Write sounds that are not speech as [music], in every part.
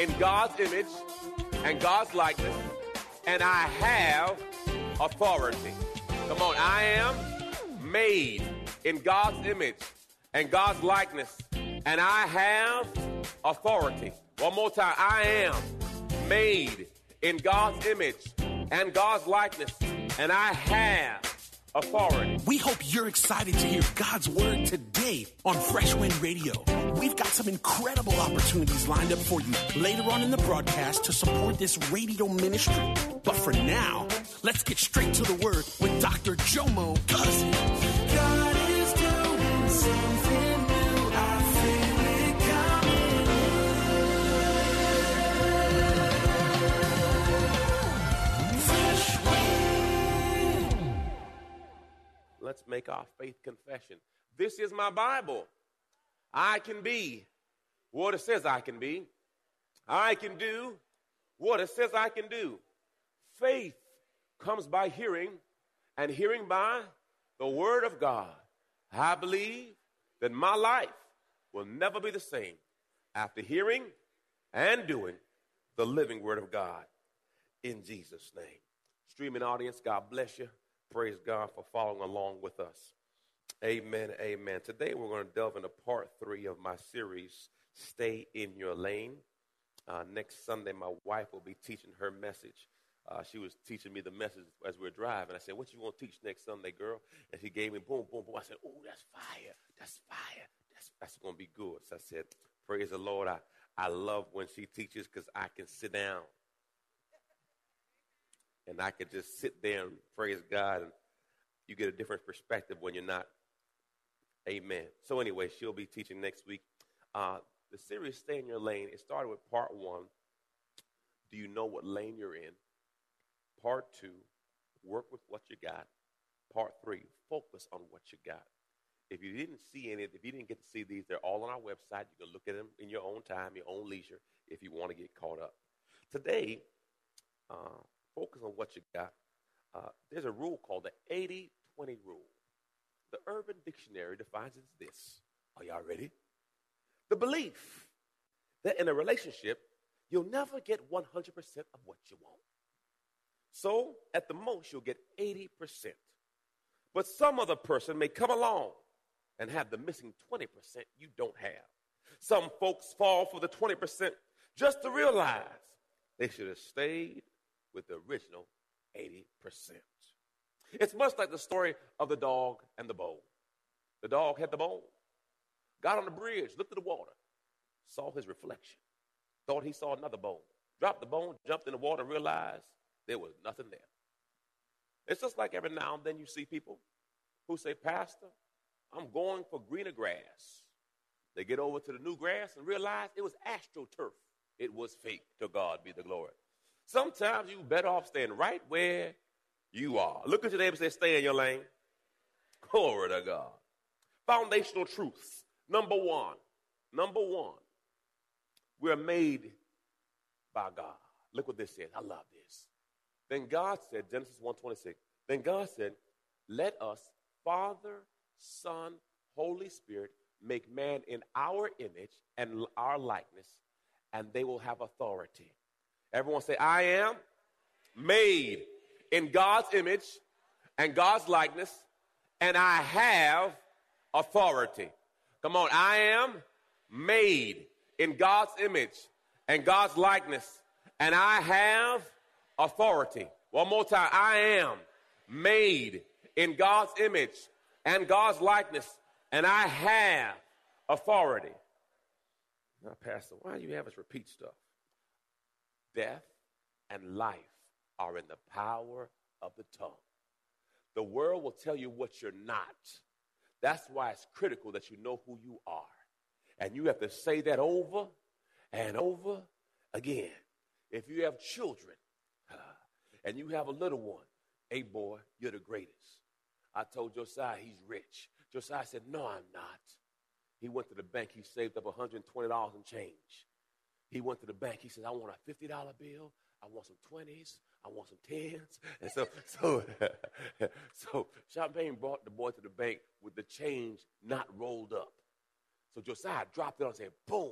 in God's image and God's likeness, and I have authority. Come on, I am made in God's image and God's likeness, and I have authority. One more time, I am made in God's image and God's likeness, and I have authority. We hope you're excited to hear God's word today on Fresh Wind Radio. We've got some incredible opportunities lined up for you later on in the broadcast to support this radio ministry. But for now, let's get straight to the word with Dr. Jomo Cousins. God is doing something new. I feel it coming. Fresh. Let's make our faith confession. This is my Bible. I can be what it says I can be. I can do what it says I can do. Faith comes by hearing, and hearing by the Word of God. I believe that my life will never be the same after hearing and doing the living Word of God. In Jesus' name. Streaming audience, God bless you. Praise God for following along with us. Amen. Amen. Today we're going to delve into part three of my series, Stay in Your Lane. Uh, next Sunday, my wife will be teaching her message. Uh, she was teaching me the message as we were driving. I said, What you want to teach next Sunday, girl? And she gave me boom, boom, boom. I said, Oh, that's fire. That's fire. That's, that's going to be good. So I said, Praise the Lord. I, I love when she teaches because I can sit down and I could just sit there and praise God, and you get a different perspective when you're not. Amen. So anyway, she'll be teaching next week. Uh, the series "Stay in Your Lane." It started with part one. Do you know what lane you're in? Part two, work with what you got. Part three, focus on what you got. If you didn't see any, if you didn't get to see these, they're all on our website. You can look at them in your own time, your own leisure, if you want to get caught up. Today, uh, focus on what you got. Uh, there's a rule called the 80 20 rule. The Urban Dictionary defines it as this. Are y'all ready? The belief that in a relationship, you'll never get 100% of what you want. So, at the most, you'll get 80%. But some other person may come along and have the missing 20% you don't have. Some folks fall for the 20% just to realize they should have stayed with the original 80%. It's much like the story of the dog and the bone. The dog had the bone, got on the bridge, looked at the water, saw his reflection, thought he saw another bone, dropped the bone, jumped in the water, realized there was nothing there. It's just like every now and then you see people who say, Pastor, I'm going for greener grass. They get over to the new grass and realize it was astroturf. It was fake. To God be the glory. Sometimes you better off staying right where you are. Look at your neighbor and say, stay in your lane. Glory to God. Foundational truths. Number one. Number one. We're made by God. Look what this says. I love this. Then God said, Genesis 1:26. Then God said, Let us, Father, Son, Holy Spirit, make man in our image and our likeness, and they will have authority. Everyone say, I am made in God's image and God's likeness, and I have authority. Come on, I am made in God's image and God's likeness, and I have authority. One more time. I am made in God's image and God's likeness, and I have authority. Now, Pastor, why do you have us repeat stuff? Death and life are in the power of the tongue. The world will tell you what you're not. That's why it's critical that you know who you are. And you have to say that over and over again. If you have children [sighs] and you have a little one, hey boy, you're the greatest. I told Josiah he's rich. Josiah said, No, I'm not. He went to the bank, he saved up $120 and change. He went to the bank, he said, I want a $50 bill, I want some 20s, I want some tens. And so, [laughs] so, [laughs] so Charmaine brought the boy to the bank with the change not rolled up. So Josiah dropped it on and said, boom,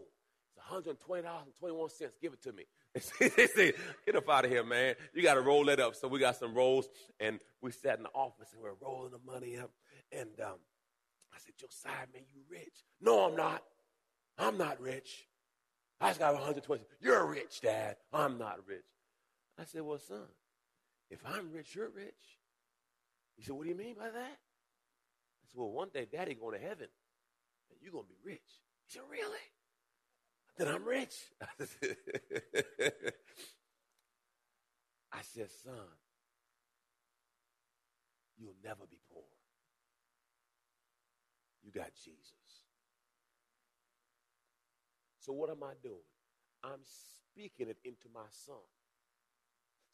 it's $120.21. Give it to me. [laughs] they said, get up out of here, man. You got to roll that up. So we got some rolls, and we sat in the office and we are rolling the money up. And um, I said, Josiah, man, you rich. No, I'm not. I'm not rich. I just got 120. You're rich, Dad. I'm not rich. I said, Well, son, if I'm rich, you're rich. He said, What do you mean by that? I said, Well, one day daddy going to heaven and you're going to be rich. He said, Really? Then I'm rich. [laughs] I said, Son, you'll never be poor. You got Jesus. So what am I doing? I'm speaking it into my son.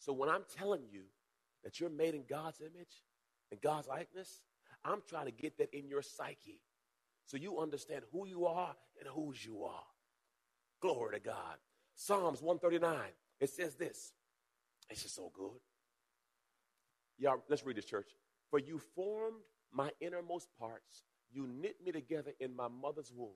So when I'm telling you that you're made in God's image and God's likeness, I'm trying to get that in your psyche so you understand who you are and whose you are. Glory to God. Psalms 139, it says this. It's just so good. Y'all, let's read this, church. For you formed my innermost parts, you knit me together in my mother's womb.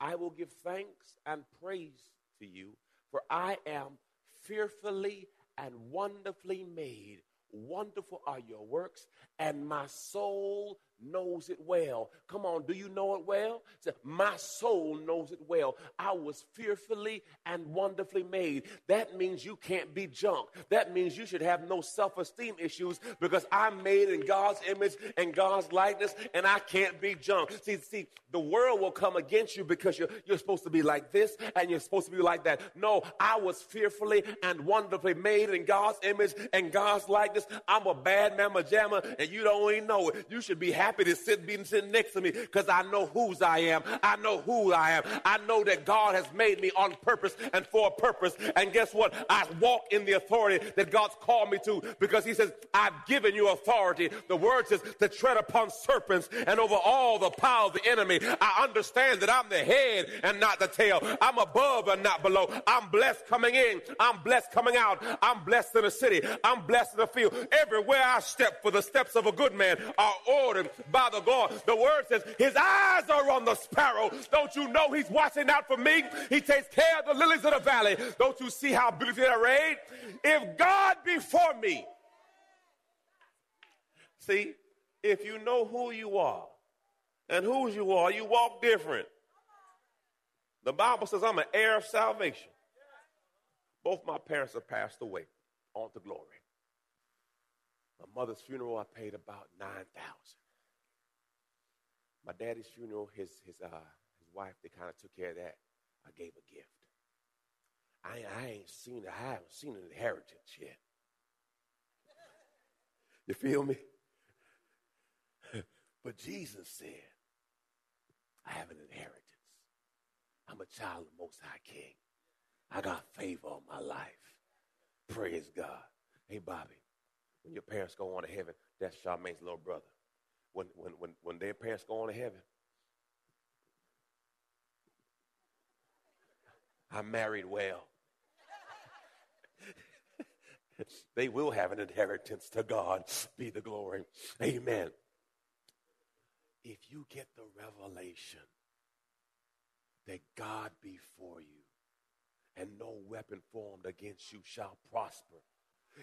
I will give thanks and praise to you, for I am fearfully and wonderfully made. Wonderful are your works, and my soul knows it well. Come on, do you know it well? My soul knows it well. I was fearfully and wonderfully made. That means you can't be junk. That means you should have no self esteem issues because I'm made in God's image and God's likeness, and I can't be junk. See, see, the world will come against you because you're, you're supposed to be like this and you're supposed to be like that. No, I was fearfully and wonderfully made in God's image and God's likeness. I'm a bad mamma jamma, and you don't even know it. You should be happy happy to sit, be sitting next to me because I know whose I am. I know who I am. I know that God has made me on purpose and for a purpose. And guess what? I walk in the authority that God's called me to because He says, I've given you authority. The word says to tread upon serpents and over all the power of the enemy. I understand that I'm the head and not the tail. I'm above and not below. I'm blessed coming in. I'm blessed coming out. I'm blessed in the city. I'm blessed in the field. Everywhere I step, for the steps of a good man are ordered by the God. The word says, His eyes are on the sparrow. Don't you know He's watching out for me? He takes care of the lilies of the valley. Don't you see how beautifully arrayed? If God be for me, see, if you know who you are and whose you are, you walk different. The Bible says, I'm an heir of salvation. Both my parents have passed away. On to glory. My mother's funeral, I paid about 9000 my daddy's funeral, his his uh his wife, they kind of took care of that. I gave a gift. I I ain't seen I haven't seen an inheritance yet. You feel me? [laughs] but Jesus said, I have an inheritance. I'm a child of the Most High King. I got favor on my life. Praise God. Hey, Bobby, when your parents go on to heaven, that's Charmaine's little brother when, when, when, when their parents go on to heaven. I married well. [laughs] they will have an inheritance to God. Be the glory. Amen. If you get the revelation that God be for you and no weapon formed against you shall prosper,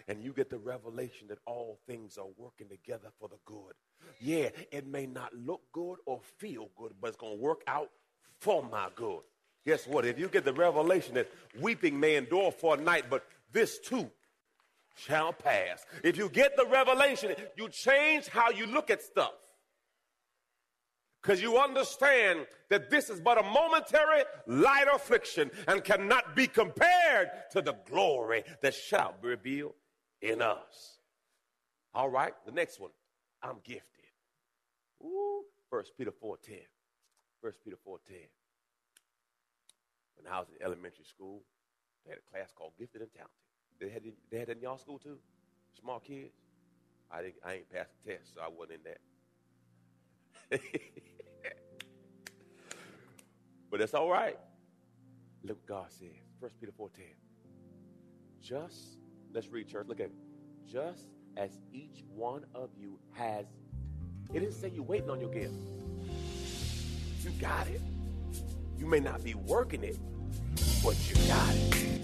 and you get the revelation that all things are working together for the good. Yeah, it may not look good or feel good, but it's going to work out for my good. Guess what? If you get the revelation that weeping may endure for a night, but this too shall pass. If you get the revelation, you change how you look at stuff. Because you understand that this is but a momentary light affliction and cannot be compared to the glory that shall be revealed in us. All right, the next one. I'm gifted. Ooh, 1 Peter 4.10. 1 Peter 4.10. When I was in elementary school, they had a class called Gifted and Talented. They had, they had that in y'all school too? Small kids? I, didn't, I ain't passed the test, so I wasn't in that. [laughs] but that's all right. Look what God says. 1 Peter 4.10. Just, let's read church, look at it. Just as each one of you has, it didn't say you're waiting on your gift. You got it. You may not be working it, but you got it.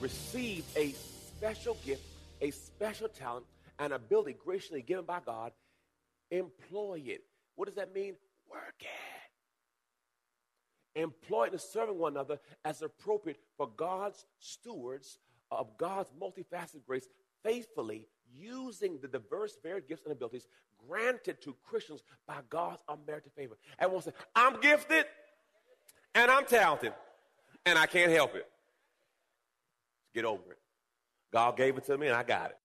Receive a special gift, a special talent, and ability graciously given by God, employ it. What does that mean? Work it. Employ it in serving one another as appropriate for God's stewards of God's multifaceted grace, faithfully using the diverse, varied gifts and abilities granted to Christians by God's unmerited favor. Everyone say, I'm gifted and I'm talented and I can't help it. Get over it. God gave it to me and I got it.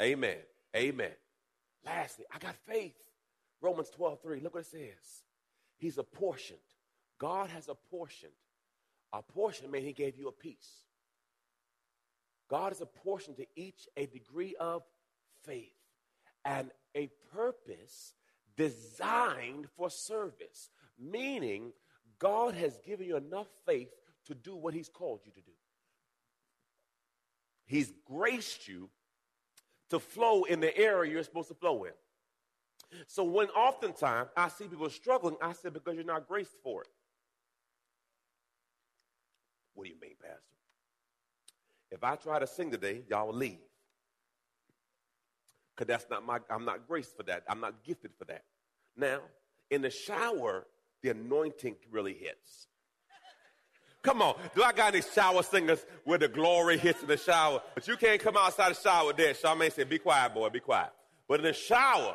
Amen. Amen. Lastly, I got faith. Romans 12, 3. Look what it says. He's apportioned. God has apportioned. Apportioned means he gave you a piece. God has apportioned to each a degree of faith and a purpose designed for service. Meaning, God has given you enough faith to do what he's called you to do. He's graced you to flow in the area you're supposed to flow in. So when oftentimes I see people struggling, I say, because you're not graced for it. What do you mean, Pastor? If I try to sing today, y'all will leave. Because that's not my, I'm not graced for that. I'm not gifted for that. Now, in the shower, the anointing really hits. Come on. Do I got any shower singers where the glory hits in the shower? But you can't come outside the shower there. Charmaine said, be quiet, boy, be quiet. But in the shower,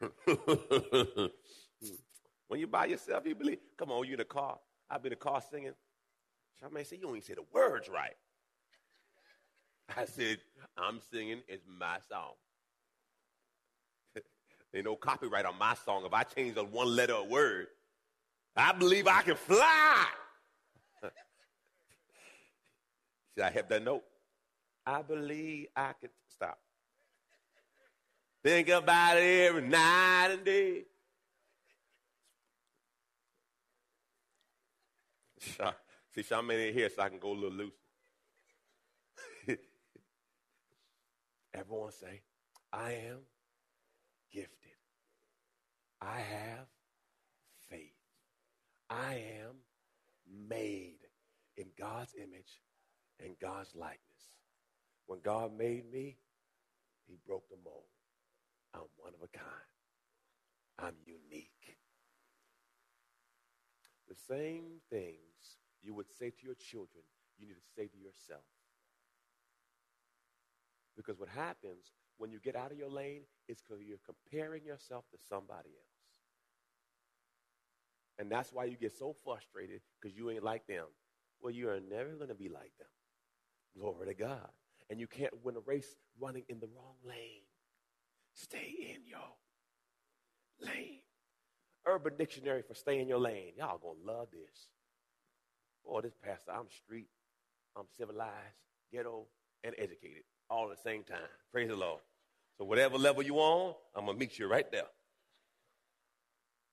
[laughs] when you by yourself, you believe. Come on, you in the car. I'll be in the car singing. Charmaine said, you don't even say the words right. I said, I'm singing, it's my song. There's no copyright on my song if I change on one letter or word. I believe I can fly. [laughs] Should I have that note? I believe I can stop. Think about it every night and day. See, Charmaine ain't here, so I can go a little loose. [laughs] Everyone say, I am gifted. I have faith. I am made in God's image and God's likeness. When God made me, He broke the mold. I'm one of a kind. I'm unique. The same things you would say to your children, you need to say to yourself. Because what happens when you get out of your lane is because you're comparing yourself to somebody else. And that's why you get so frustrated because you ain't like them. Well, you are never going to be like them. Glory to God. And you can't win a race running in the wrong lane. Stay in your lane. Urban Dictionary for stay in your lane. Y'all gonna love this. Boy, this pastor, I'm street, I'm civilized, ghetto, and educated all at the same time. Praise the Lord. So whatever level you on, I'm gonna meet you right there.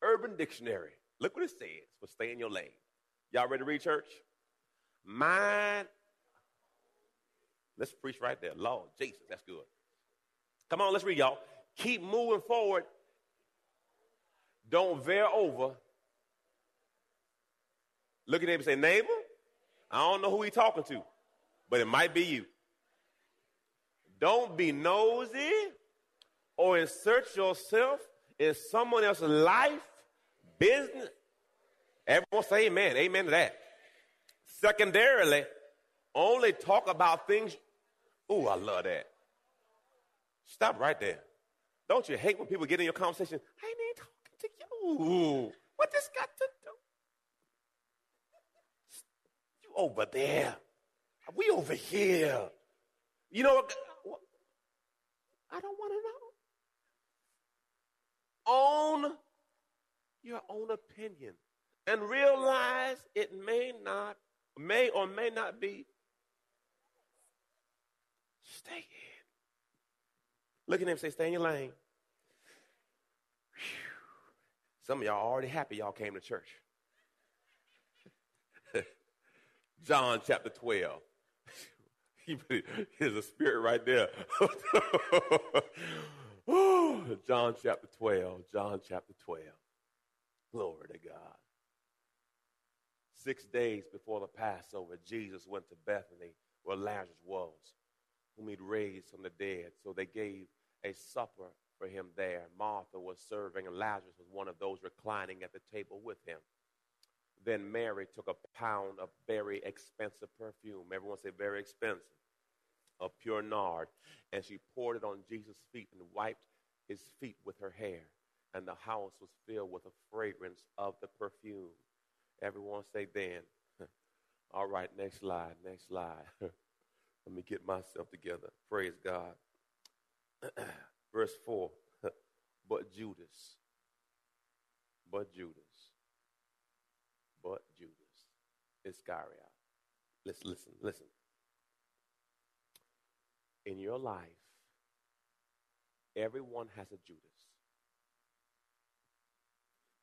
Urban Dictionary. Look what it says for stay in your lane. Y'all ready to read church? Mind. Let's preach right there. Lord Jesus, that's good. Come on, let's read, y'all. Keep moving forward. Don't veer over. Look at him and say, neighbor, I don't know who he's talking to, but it might be you. Don't be nosy or insert yourself in someone else's life, business. Everyone say amen. Amen to that. Secondarily, only talk about things. Oh, I love that. Stop right there. Don't you hate when people get in your conversation? I ain't talking to you. What this got to do? You over there. We over here. You know what? I don't want to know. Own your own opinion and realize it may not, may or may not be. Stay in. Look at him say, stay in your lane. Whew. Some of y'all already happy y'all came to church. [laughs] John chapter 12. [laughs] Here's a spirit right there. [laughs] John chapter 12. John chapter 12. Glory to God. Six days before the Passover, Jesus went to Bethany where Lazarus was, whom he'd raised from the dead. So they gave a supper for him there. Martha was serving, and Lazarus was one of those reclining at the table with him. Then Mary took a pound of very expensive perfume. Everyone say very expensive. Of pure nard. And she poured it on Jesus' feet and wiped his feet with her hair. And the house was filled with the fragrance of the perfume. Everyone say then. [laughs] All right, next slide, next slide. [laughs] Let me get myself together. Praise God. [clears throat] Verse 4 [laughs] But Judas, but Judas, but Judas Iscariot. Listen, listen, listen. In your life, everyone has a Judas.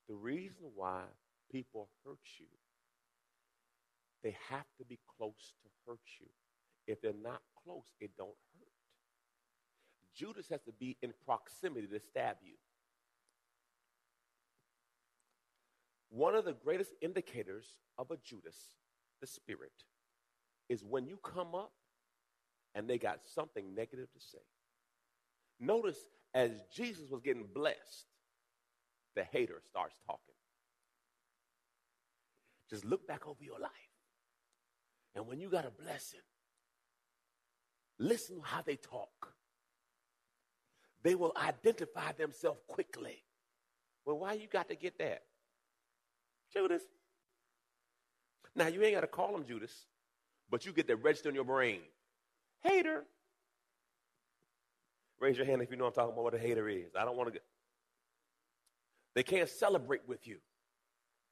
The reason why people hurt you, they have to be close to hurt you. If they're not close, it don't hurt. Judas has to be in proximity to stab you. One of the greatest indicators of a Judas, the spirit, is when you come up and they got something negative to say. Notice as Jesus was getting blessed, the hater starts talking. Just look back over your life. And when you got a blessing, listen to how they talk they will identify themselves quickly. Well, why you got to get that? Judas. Now, you ain't got to call him Judas, but you get that register in your brain. Hater. Raise your hand if you know I'm talking about what a hater is. I don't want to get. They can't celebrate with you.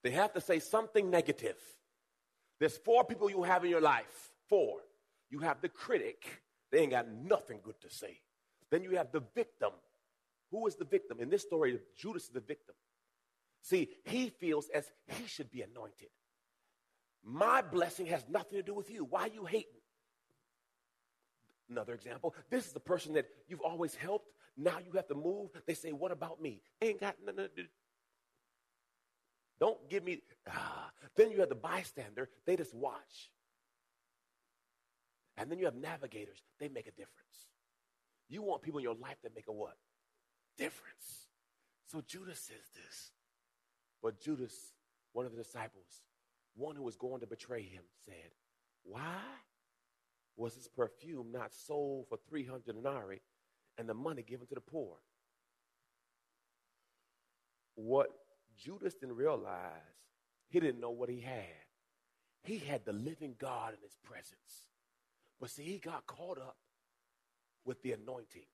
They have to say something negative. There's four people you have in your life. Four. You have the critic. They ain't got nothing good to say. Then you have the victim. Who is the victim? In this story, Judas is the victim. See, he feels as he should be anointed. My blessing has nothing to do with you. Why are you hating? Another example this is the person that you've always helped. Now you have to move. They say, What about me? ain't got nothing to do. Don't give me. Ah. Then you have the bystander, they just watch. And then you have navigators, they make a difference. You want people in your life that make a what? Difference. So Judas says this. But Judas, one of the disciples, one who was going to betray him, said, Why was his perfume not sold for 300 denarii and the money given to the poor? What Judas didn't realize, he didn't know what he had. He had the living God in his presence. But see, he got caught up with the anointing.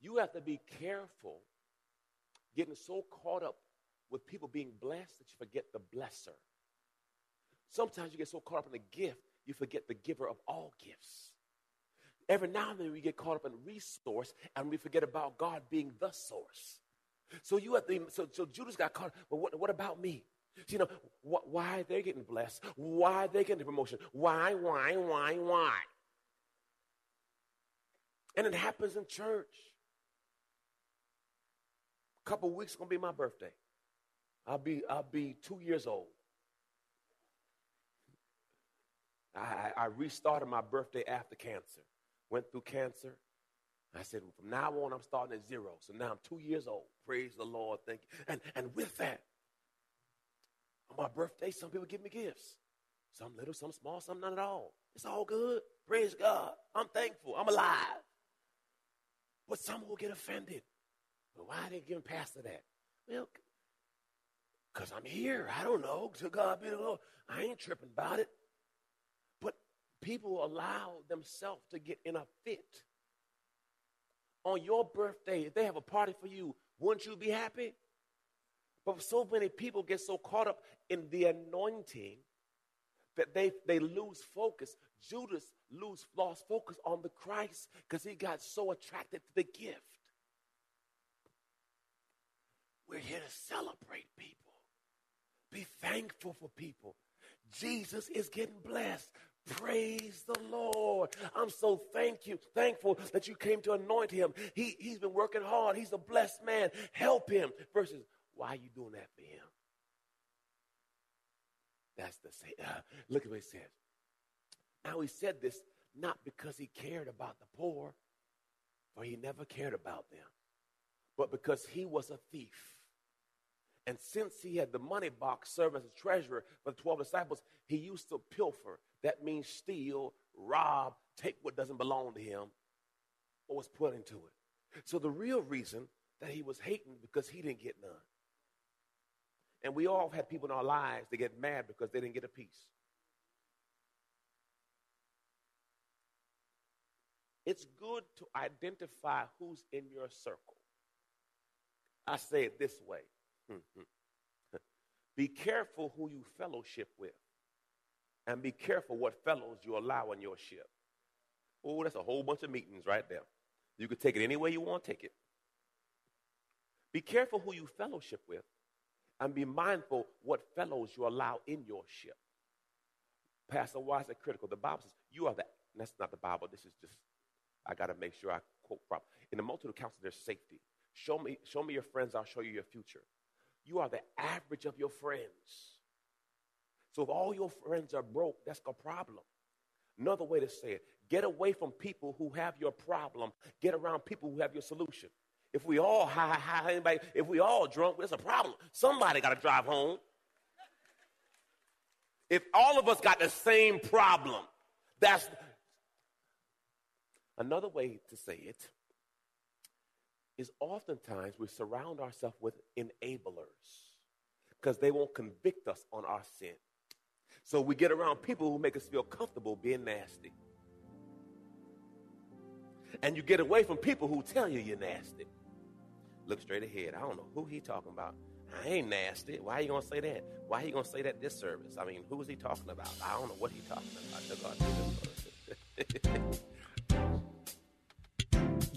You have to be careful getting so caught up with people being blessed that you forget the blesser. Sometimes you get so caught up in the gift, you forget the giver of all gifts. Every now and then we get caught up in resource and we forget about God being the source. So you have to, so, so Judas got caught. But what, what about me? You know, wh- why they getting blessed? Why they getting the promotion? Why, why, why, why? And it happens in church. A couple weeks gonna be my birthday. I'll be I'll be two years old. I, I restarted my birthday after cancer. Went through cancer. I said, from now on, I'm starting at zero. So now I'm two years old. Praise the Lord. Thank you. And, and with that, on my birthday, some people give me gifts. Some little, some small, some none at all. It's all good. Praise God. I'm thankful. I'm alive. But some will get offended. But why are they giving pastor that? Well, because I'm here. I don't know. To God be the Lord. I ain't tripping about it. People allow themselves to get in a fit. On your birthday, if they have a party for you, wouldn't you be happy? But so many people get so caught up in the anointing that they, they lose focus. Judas lose, lost focus on the Christ because he got so attracted to the gift. We're here to celebrate people. Be thankful for people. Jesus is getting blessed. Praise the Lord. I'm so thank you, thankful that you came to anoint him. He, he's been working hard. He's a blessed man. Help him. Versus, why are you doing that for him? That's the same. Uh, look at what he says. Now he said this not because he cared about the poor, for he never cared about them, but because he was a thief. And since he had the money box serve as a treasurer for the 12 disciples, he used to pilfer. That means steal, rob, take what doesn't belong to him or was put into it. So the real reason that he was hating because he didn't get none. And we all had people in our lives that get mad because they didn't get a piece. It's good to identify who's in your circle. I say it this way Mm-hmm. [laughs] be careful who you fellowship with, and be careful what fellows you allow in your ship. Oh, that's a whole bunch of meetings right there. You could take it any way you want to take it. Be careful who you fellowship with, and be mindful what fellows you allow in your ship. Pastor, why is that critical? The Bible says you are the. That's not the Bible. This is just. I got to make sure I quote properly. In the multitude of counsel, there's safety. Show me, show me your friends. I'll show you your future. You are the average of your friends. So if all your friends are broke, that's a problem. Another way to say it get away from people who have your problem, get around people who have your solution. If we all high, high, anybody, if we all drunk, there's a problem. Somebody got to drive home. If all of us got the same problem, that's another way to say it is oftentimes we surround ourselves with enablers because they won't convict us on our sin. So we get around people who make us feel comfortable being nasty. And you get away from people who tell you you're nasty. Look straight ahead. I don't know who he talking about. I ain't nasty. Why are you gonna say that? Why are you gonna say that this service? I mean, who is he talking about? I don't know what he talking about. [laughs]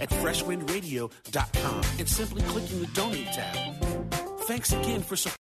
at freshwindradio.com and simply clicking the donate tab. Thanks again for supporting.